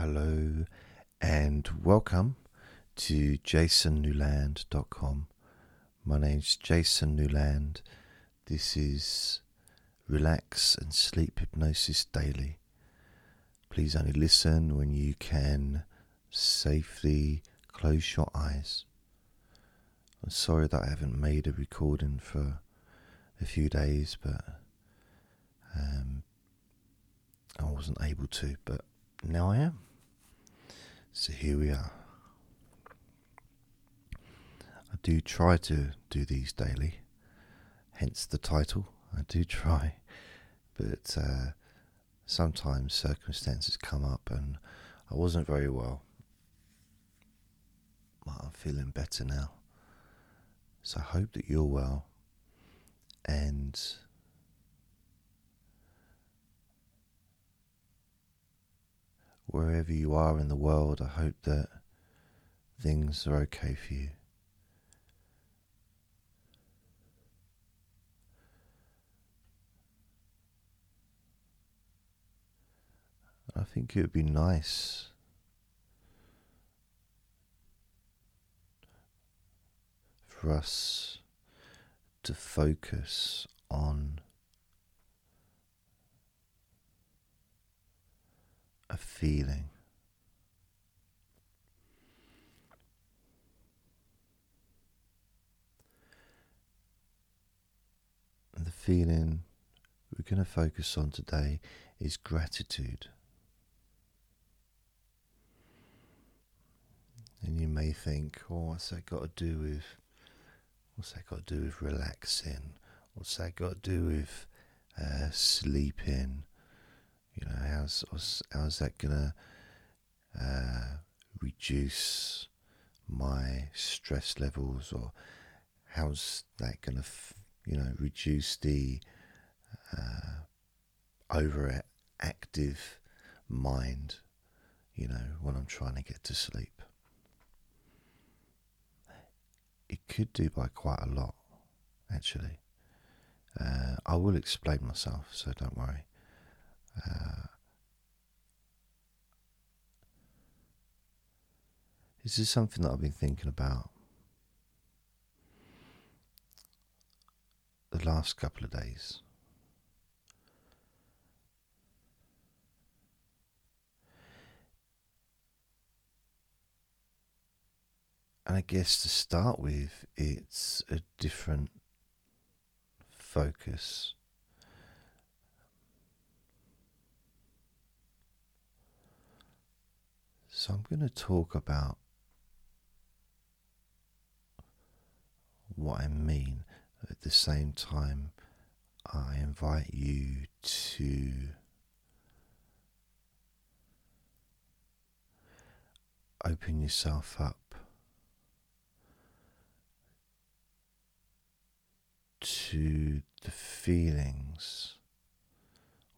hello, and welcome to jasonnewland.com. My name's Jason Newland. This is Relax and Sleep Hypnosis Daily. Please only listen when you can safely close your eyes. I'm sorry that I haven't made a recording for a few days, but um, I wasn't able to, but now I am. So here we are. I do try to do these daily, hence the title. I do try, but uh, sometimes circumstances come up and I wasn't very well. But I'm feeling better now. So I hope that you're well and wherever you are in the world, I hope that things are okay for you. I think it would be nice for us to focus on feeling. And the feeling we're going to focus on today is gratitude. And you may think, oh, what's that got to do with what's that got to do with relaxing? What's that got to do with uh, sleeping? You know, how's how's that gonna uh, reduce my stress levels, or how's that gonna, you know, reduce the uh, overactive mind? You know, when I'm trying to get to sleep, it could do by quite a lot, actually. Uh, I will explain myself, so don't worry. Uh, this is something that I've been thinking about the last couple of days. And I guess to start with, it's a different focus So I'm going to talk about what I mean. At the same time, I invite you to open yourself up to the feelings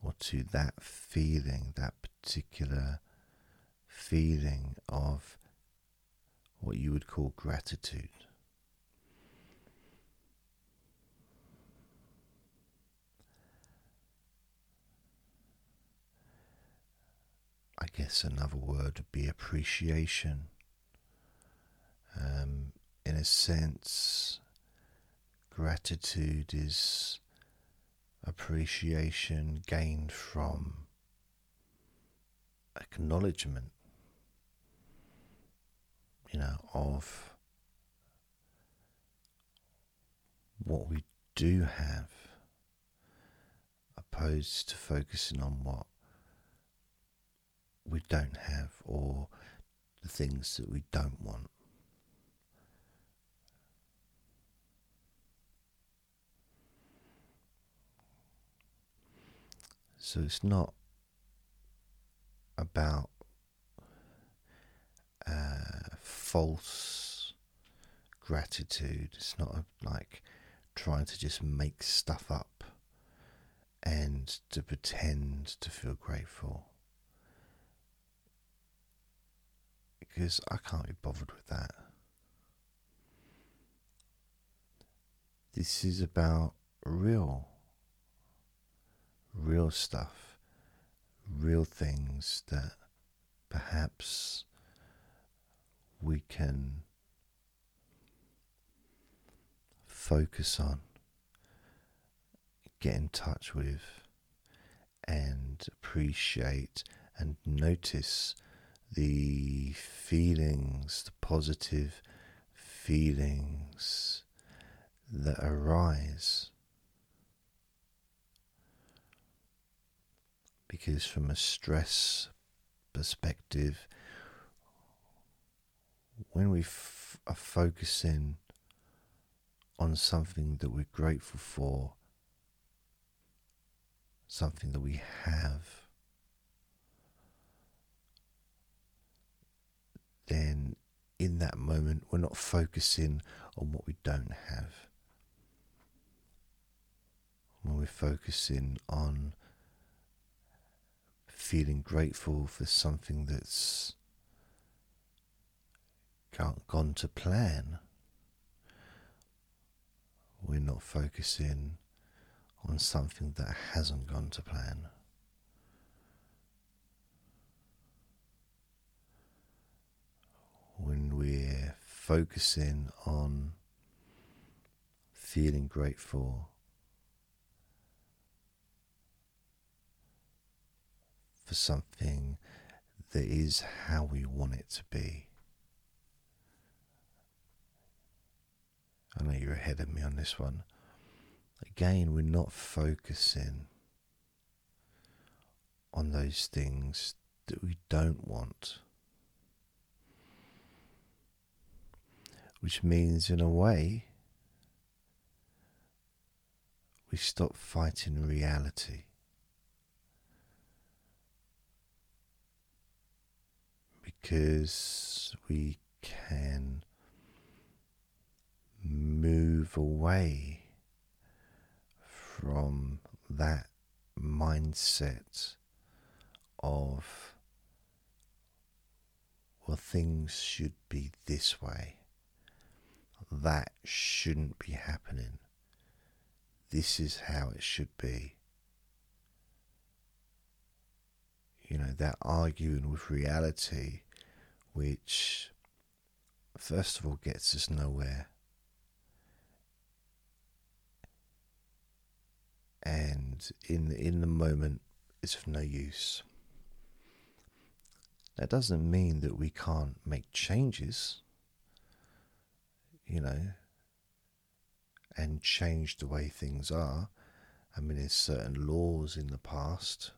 or to that feeling, that particular feeling of what you would call gratitude. I guess another word would be appreciation. Um, in a sense, gratitude is appreciation gained from acknowledgement you know, of what we do have, opposed to focusing on what we don't have or the things that we don't want. So it's not about uh, false gratitude. It's not like trying to just make stuff up and to pretend to feel grateful. Because I can't be bothered with that. This is about real, real stuff, real things that perhaps we can focus on, get in touch with, and appreciate and notice the feelings, the positive feelings that arise. Because, from a stress perspective, when we f- are focusing on something that we're grateful for, something that we have, then in that moment we're not focusing on what we don't have. When we're focusing on feeling grateful for something that's gone to plan, we're not focusing on something that hasn't gone to plan. When we're focusing on feeling grateful for something that is how we want it to be. I know you're ahead of me on this one. Again, we're not focusing on those things that we don't want. Which means, in a way, we stop fighting reality. Because we can move away from that mindset of, well, things should be this way. That shouldn't be happening. This is how it should be. You know, that arguing with reality, which first of all gets us nowhere and in in the moment it's of no use. That doesn't mean that we can't make changes, you know, and change the way things are. I mean, there's certain laws in the past,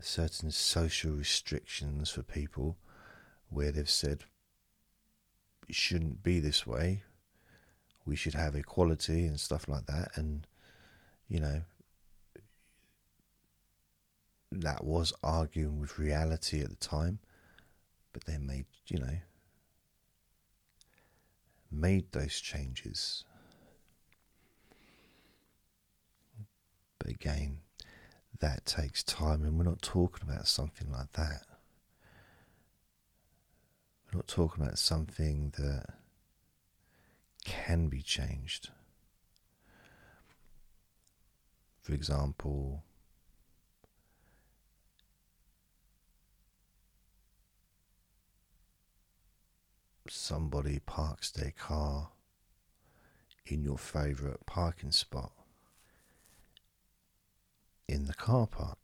certain social restrictions for people where they've said it shouldn't be this way. We should have equality and stuff like that. And you know, that was arguing with reality at the time, but they made, you know, made those changes. But again, that takes time, and we're not talking about something like that. We're not talking about something that can be changed. For example, somebody parks their car in your favourite parking spot in the car park.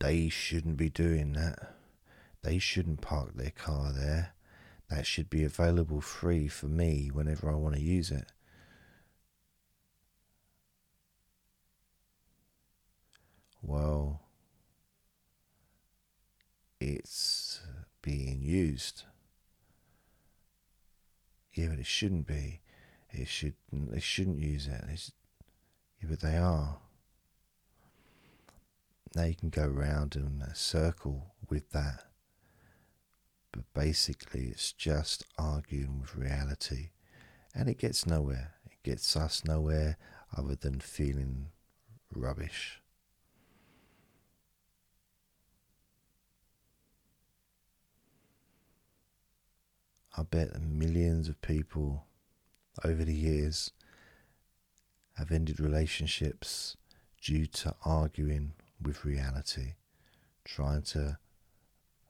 They shouldn't be doing that. They shouldn't park their car there. That should be available free for me whenever I want to use it. Well, it's being used. Yeah, but it shouldn't be. It should. They shouldn't use it. It's, yeah, but they are. Now you can go around in a circle with that, but basically it's just arguing with reality, and it gets nowhere. It gets us nowhere other than feeling rubbish. I bet millions of people over the years have ended relationships due to arguing with reality, trying to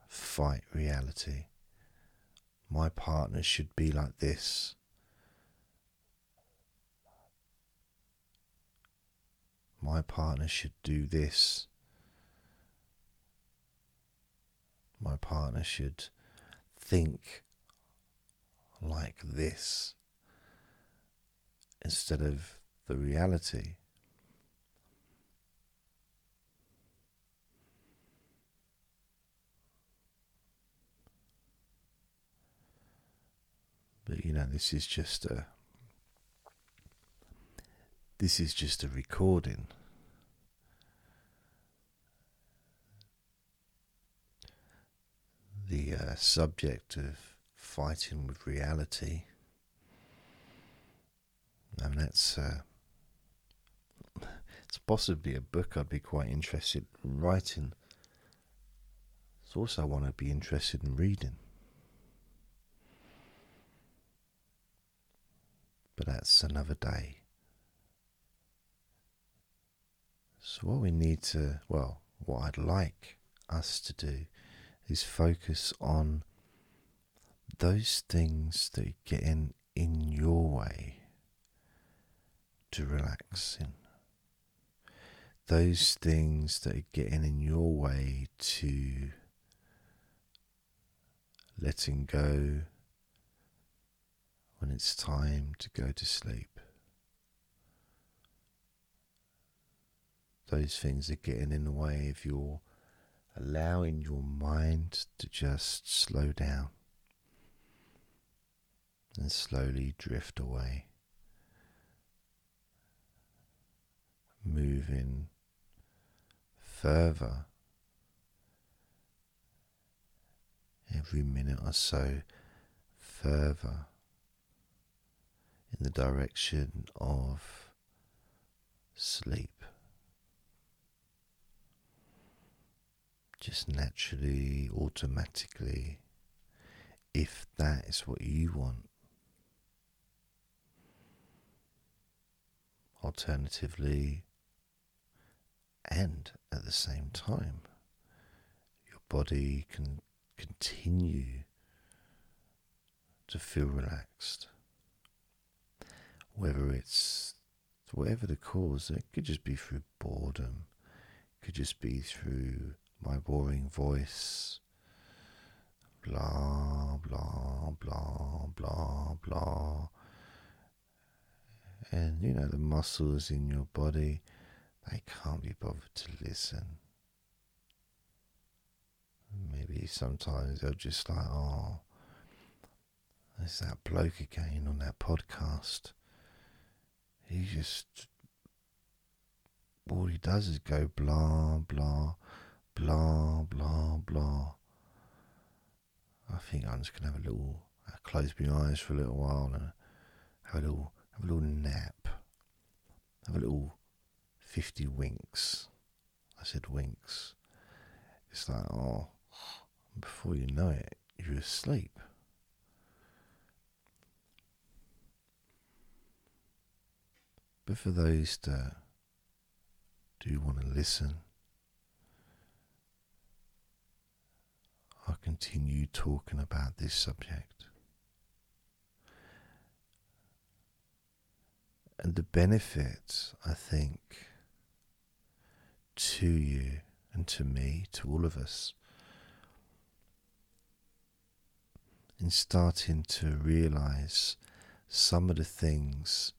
fight reality. My partner should be like this. My partner should do this. My partner should think like this instead of the reality. But you know, this is just a this is just a recording. The uh, subject of fighting with reality, and that's uh, it's possibly a book I'd be quite interested in writing. It's also one I'd be interested in reading. But that's another day. So, what we need to, well, what I'd like us to do is focus on those things that get in, in your way to relaxing. Those things that are getting in your way to letting go when it's time to go to sleep. Those things are getting in the way of your allowing your mind to just slow down and slowly drift away, moving further every minute or so further in the direction of sleep. Just naturally, automatically, if that is what you want. Alternatively, and at the same time, your body can continue to feel relaxed. Whether it's whatever the cause, it could just be through boredom, it could just be through my boring voice, blah, blah, blah, blah, blah. And you know, the muscles in your body, they can't be bothered to listen. Maybe sometimes they're just like, oh, there's that bloke again on that podcast. He just, all he does is go blah, blah, blah, blah, blah. I think I'm just going to have a little, uh, close my eyes for a little while and have a little, have a little nap. Have a little 50 winks. I said winks. It's like, oh, before you know it, you're asleep. But for those that do want to listen, I'll continue talking about this subject. And the benefit, I think, to you and to me, to all of us, in starting to realize some of the things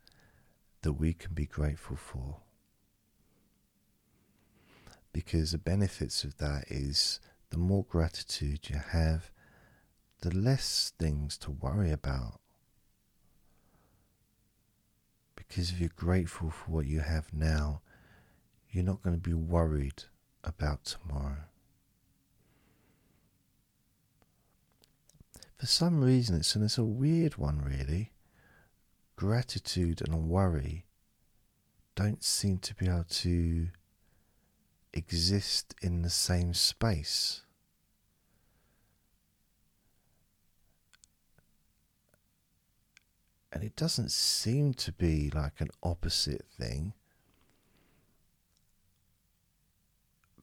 that we can be grateful for. Because the benefits of that is the more gratitude you have, the less things to worry about. Because if you're grateful for what you have now, you're not going to be worried about tomorrow. For some reason, it's, and it's a weird one, really. Gratitude and worry don't seem to be able to exist in the same space. And it doesn't seem to be like an opposite thing.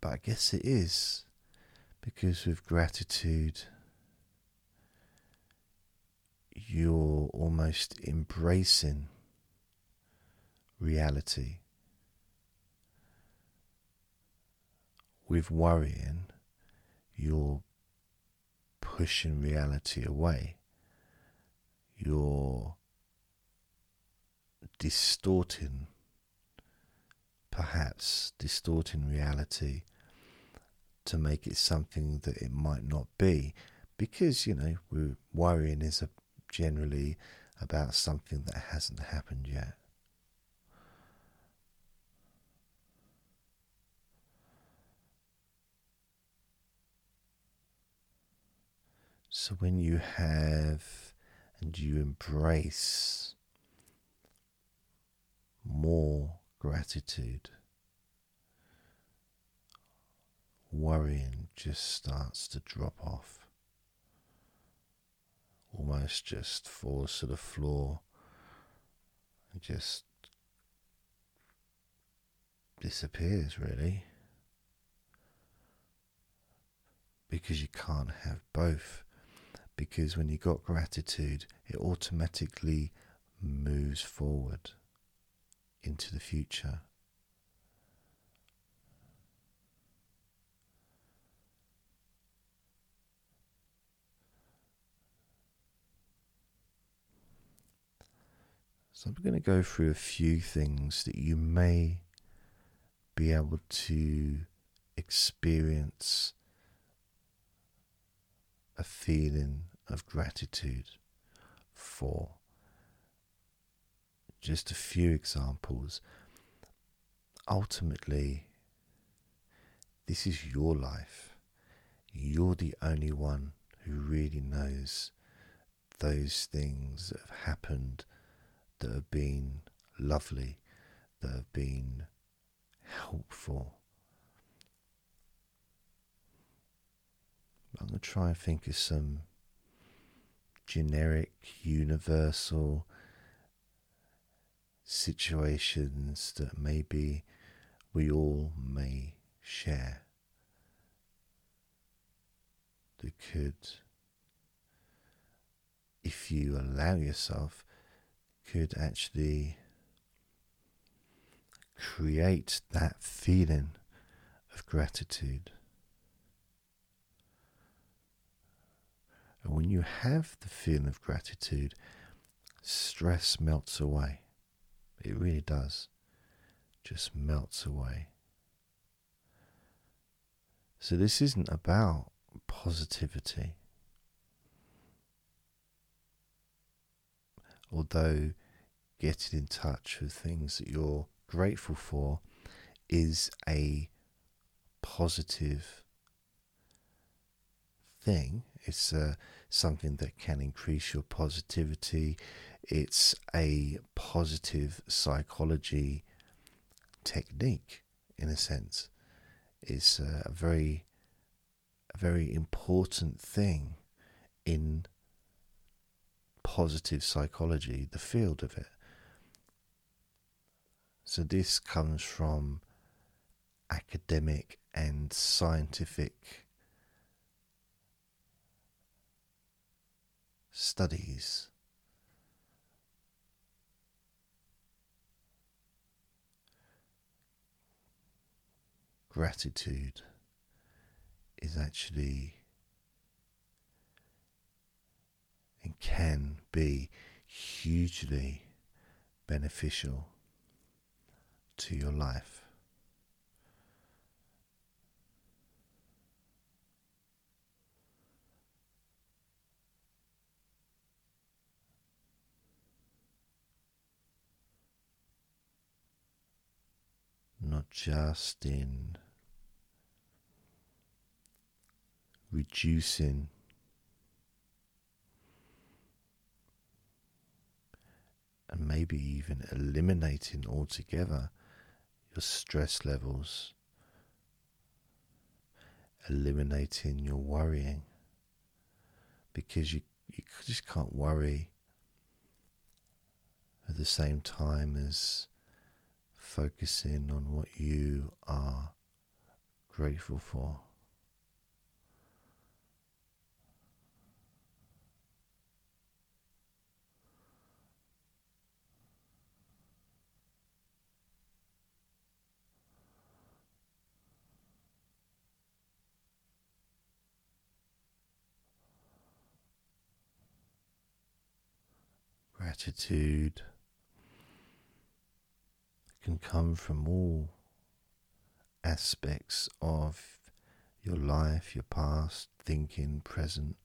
But I guess it is because with gratitude, you're almost embracing reality. With worrying, you're pushing reality away. You're distorting, perhaps distorting reality to make it something that it might not be. Because you know we're worrying is a, generally about something that hasn't happened yet. So when you have and you embrace more gratitude worrying just starts to drop off, almost just falls to the floor and just disappears, really. Because you can't have both. Because when you got gratitude, it automatically moves forward into the future. So I'm going to go through a few things that you may be able to experience a feeling of gratitude for. Just a few examples. Ultimately, this is your life. You're the only one who really knows those things that have happened that have been lovely, that have been helpful. I'm going to try and think of some generic, universal situations that maybe we all may share that could, if you allow yourself, could actually create that feeling of gratitude. And when you have the feeling of gratitude, stress melts away. It really does. Just melts away. So, this isn't about positivity. Although getting in touch with things that you're grateful for is a positive thing. It's uh, something that can increase your positivity. It's a positive psychology technique, in a sense. It's a very, a very important thing in positive psychology, the field of it. So, this comes from academic and scientific studies. Gratitude is actually and can be hugely beneficial to your life. Not just in reducing and maybe even eliminating altogether your stress levels, eliminating your worrying because you, you just can't worry at the same time as focusing on what you are grateful for. Gratitude can come from all aspects of your life, your past, thinking, present.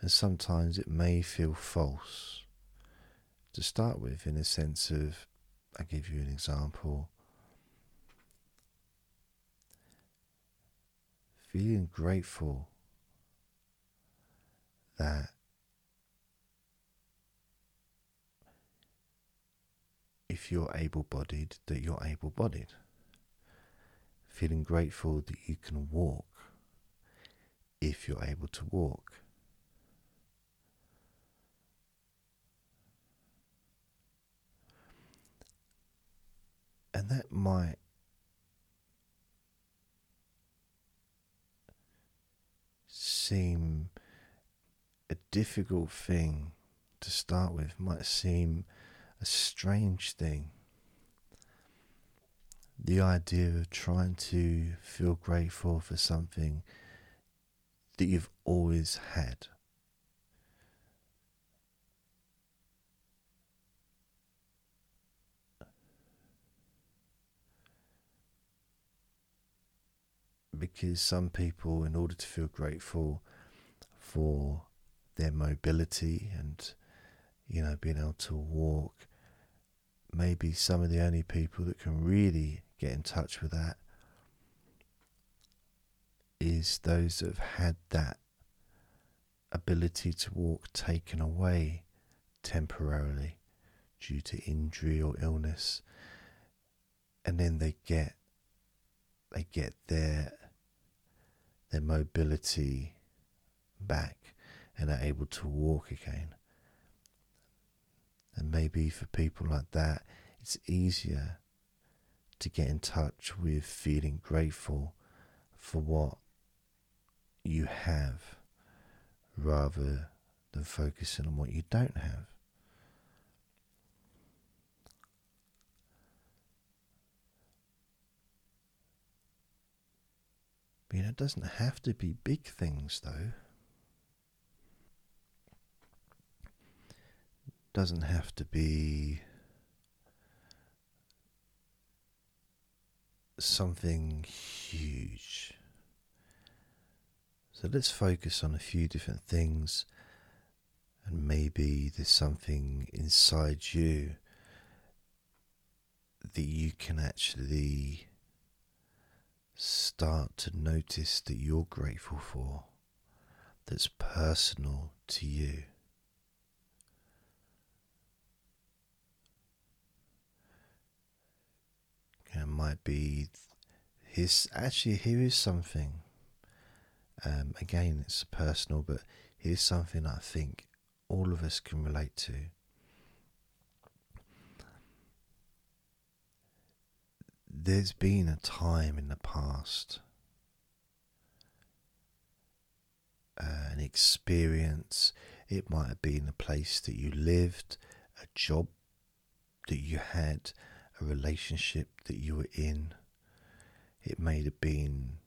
And sometimes it may feel false to start with, in a sense of, I give you an example. Feeling grateful that if you're able bodied, that you're able bodied. Feeling grateful that you can walk if you're able to walk. And that might seem a difficult thing to start with, might seem a strange thing. The idea of trying to feel grateful for something that you've always had. Because some people, in order to feel grateful for their mobility and you know being able to walk maybe some of the only people that can really get in touch with that is those that have had that ability to walk taken away temporarily due to injury or illness and then they get they get their their mobility back and are able to walk again. And maybe for people like that, it's easier to get in touch with feeling grateful for what you have rather than focusing on what you don't have. You know, it doesn't have to be big things, though. Doesn't have to be something huge. So let's focus on a few different things, and maybe there's something inside you that you can actually start to notice that you're grateful for, that's personal to you. It might be his. Actually, here is something. Um, again, it's personal, but here's something I think all of us can relate to. There's been a time in the past, uh, an experience. It might have been a place that you lived, a job that you had, a relationship that you were in. It may have been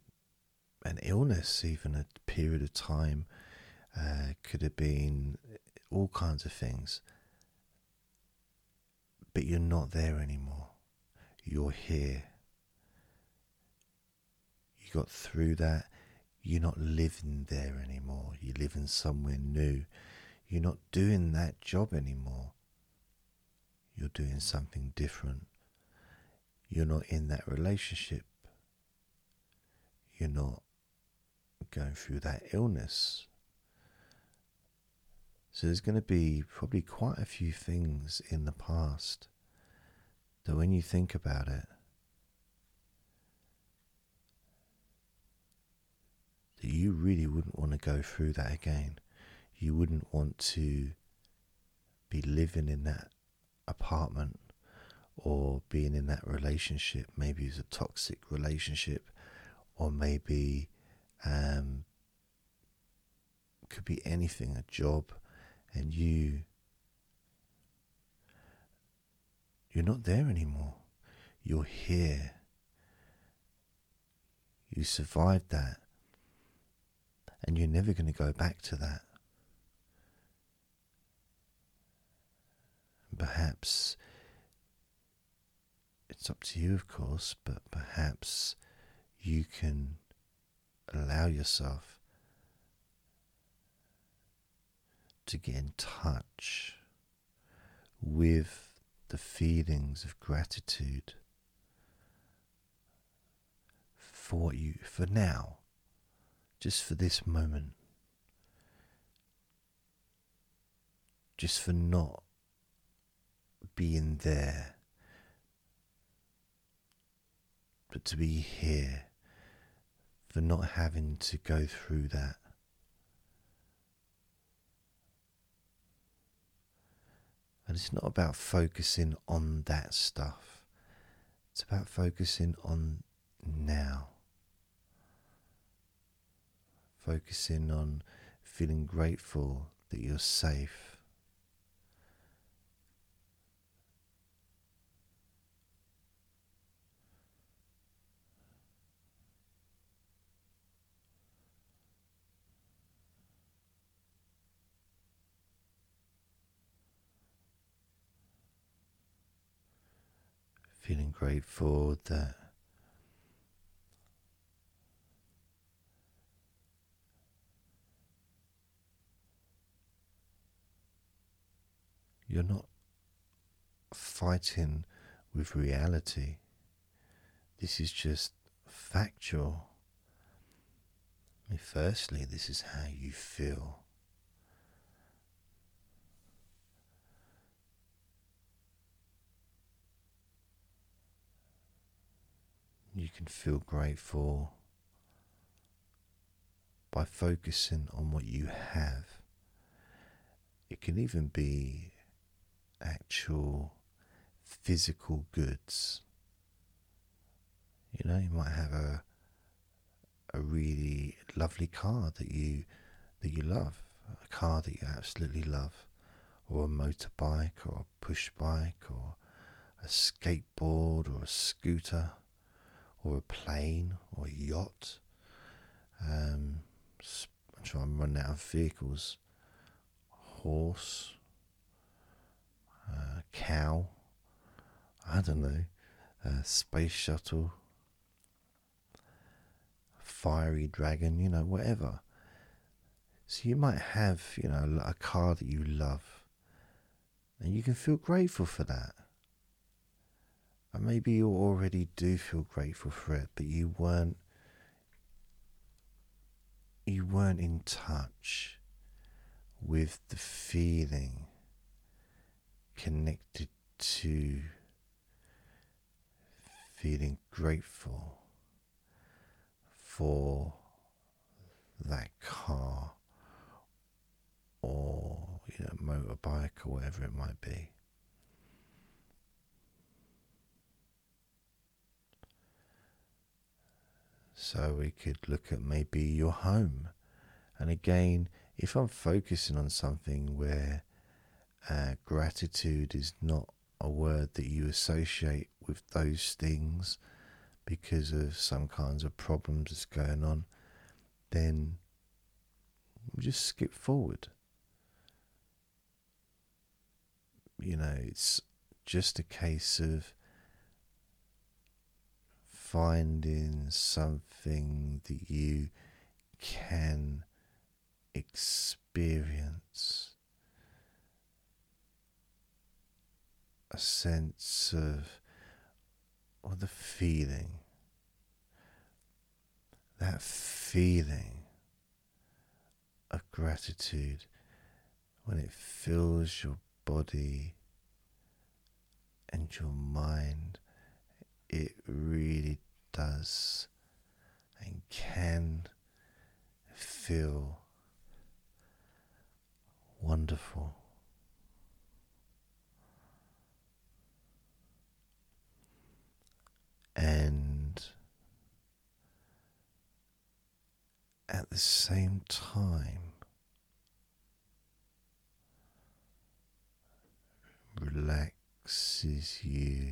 an illness, even a period of time. Uh, could have been all kinds of things. But you're not there anymore. You're here. You got through that. You're not living there anymore. You're living somewhere new. You're not doing that job anymore. You're doing something different. You're not in that relationship. You're not going through that illness. So there's going to be probably quite a few things in the past that when you think about it, that you really wouldn't want to go through that again. You wouldn't want to be living in that apartment or being in that relationship. Maybe it's a toxic relationship, or maybe um, could be anything, a job, and you you're not there anymore. You're here. You survived that, and you're never going to go back to that. Perhaps it's up to you, of course, but perhaps you can allow yourself to get in touch with the feelings of gratitude for you for now just for this moment. Just for not being there but to be here for not having to go through that And it's not about focusing on that stuff, it's about focusing on now. Focusing on feeling grateful that you're safe. Feeling grateful that you're not fighting with reality. This is just factual. I mean, firstly, this is how you feel. You can feel grateful by focusing on what you have. It can even be actual physical goods. You know, you might have a a really lovely car that you that you love, a car that you absolutely love, or a motorbike or a push bike or a skateboard or a scooter or a plane or a yacht. Um, I'm sure I'm running out of vehicles. Horse, uh, cow, I don't know, a space shuttle, fiery dragon, you know, whatever. So you might have, you know, a car that you love, and you can feel grateful for that. And maybe you already do feel grateful for it, but you weren't you weren't in touch with the feeling connected to feeling grateful for that car or you know motorbike or whatever it might be So we could look at maybe your home. And again, if I'm focusing on something where uh, gratitude is not a word that you associate with those things because of some kinds of problems that's going on, then we just skip forward. You know, it's just a case of finding something that you can experience. A sense of or the feeling that feeling of gratitude when it fills your body and your mind. It really does and can feel wonderful. and at the same time relaxes you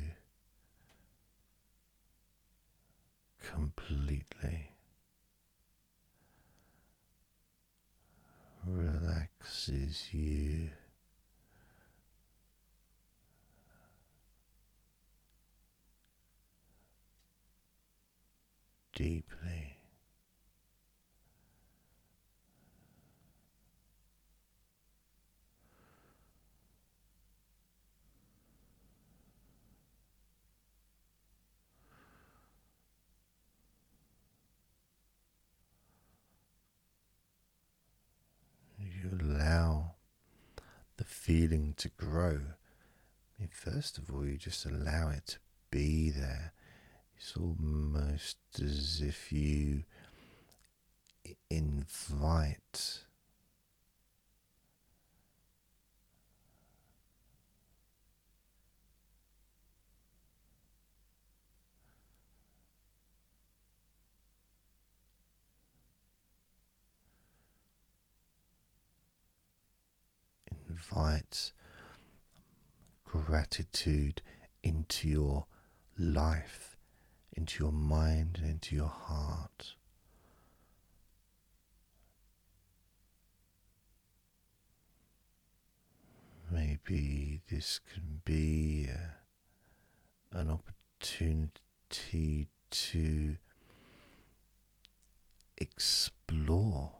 completely. Relaxes you deeply. You allow the feeling to grow. I mean, first of all, you just allow it to be there. It's almost as if you invite invite gratitude into your life, into your mind, and into your heart. Maybe this can be uh, an opportunity to explore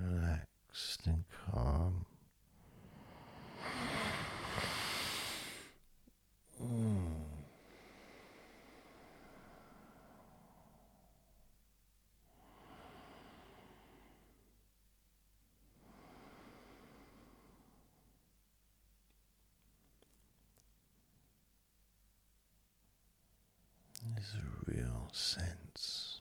relaxed and calm. Mm. There's a real sense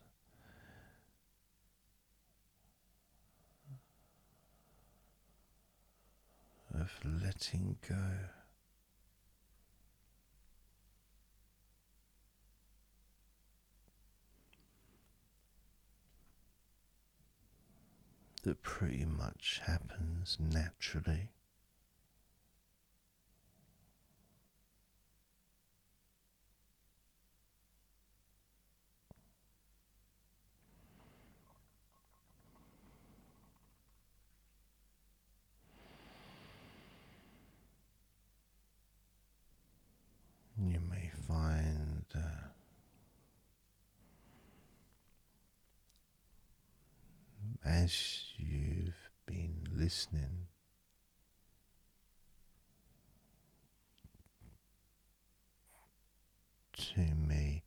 of letting go. That pretty much happens naturally. You may find uh, as you've been listening to me.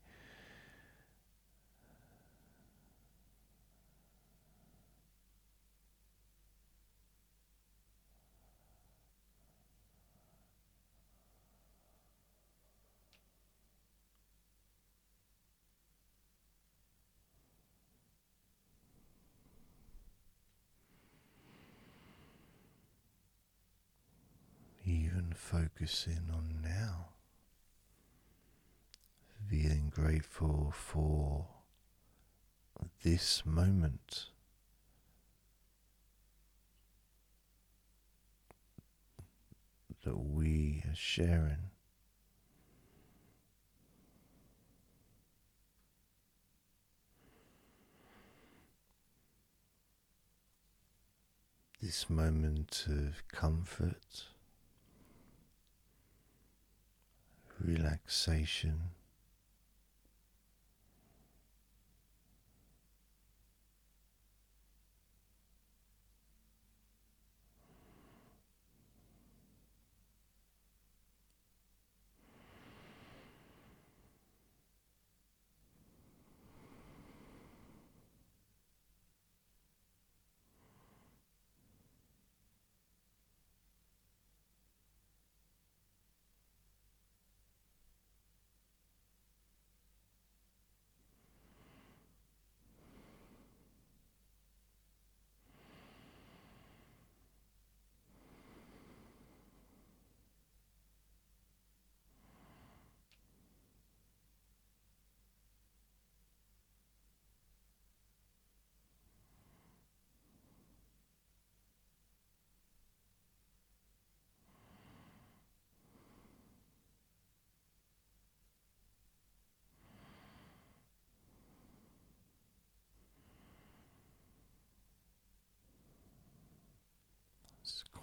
Even focusing on now, feeling grateful for this moment. That we are sharing. This moment of comfort, relaxation.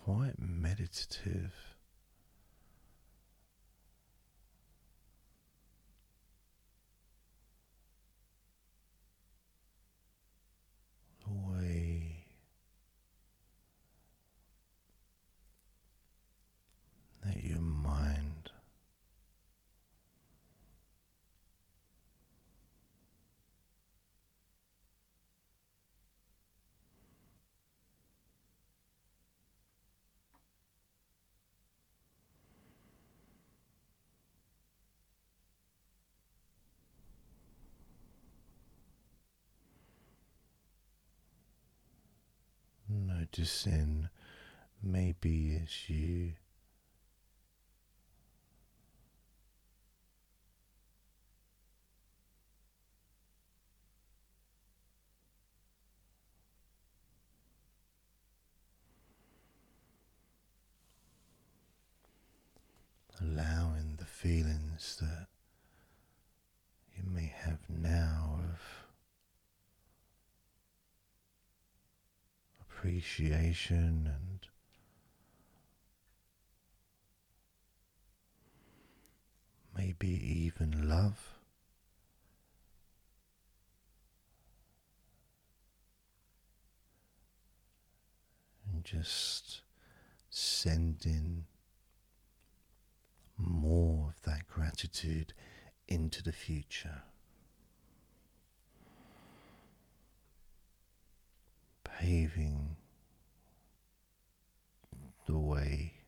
Quite meditative. The way that your mind Noticing maybe it's you allowing the feelings that you may have now of appreciation and maybe even love. And just sending more of that gratitude into the future. Paving the way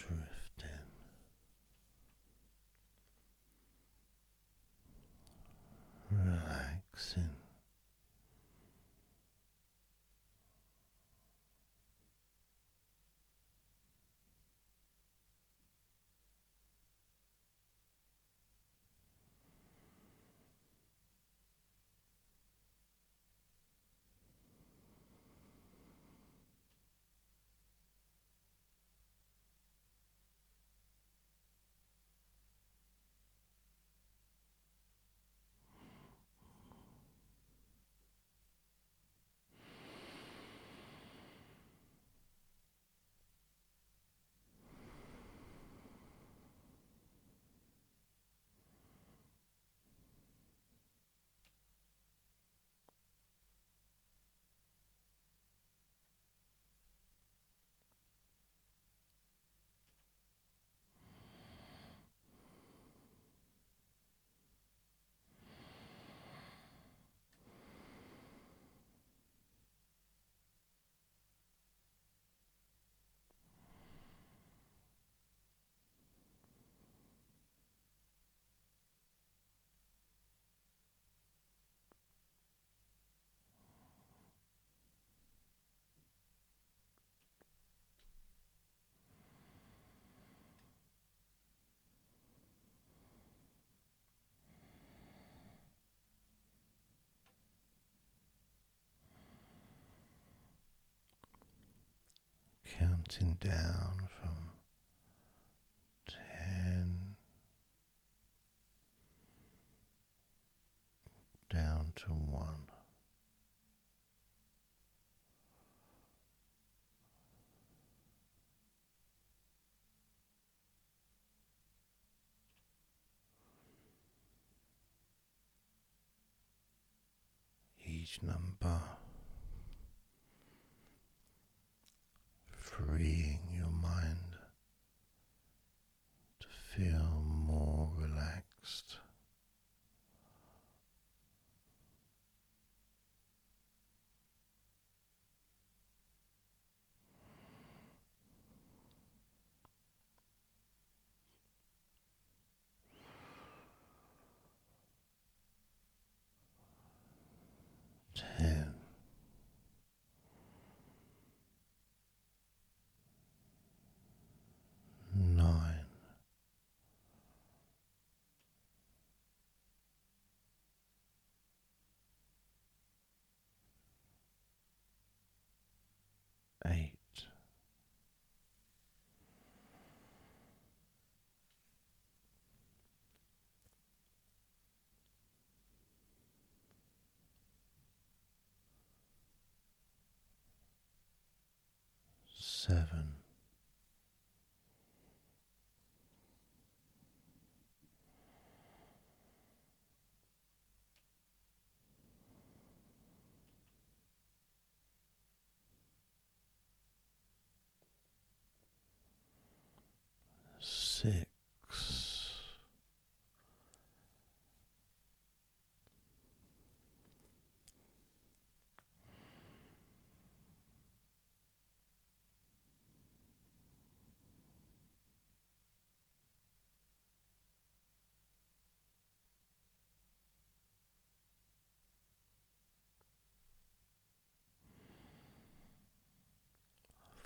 Drifting, relaxing. Counting down from ten down to one. Each number freeing your mind to feel more relaxed. Ten. Nine, eight, seven. Six,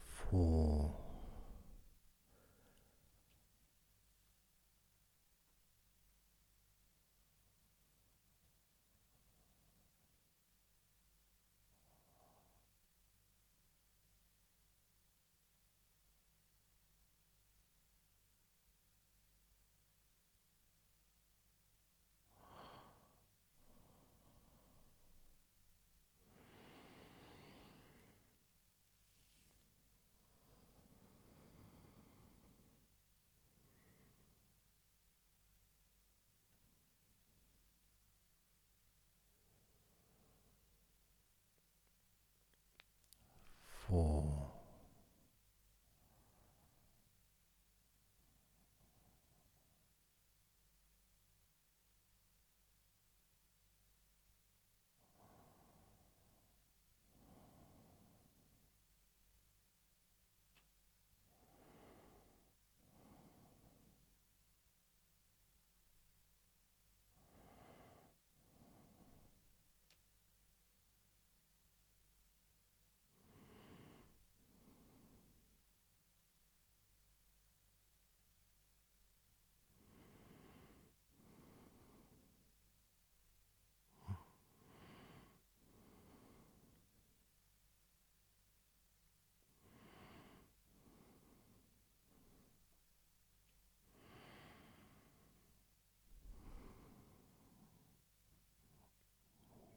four.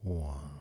One.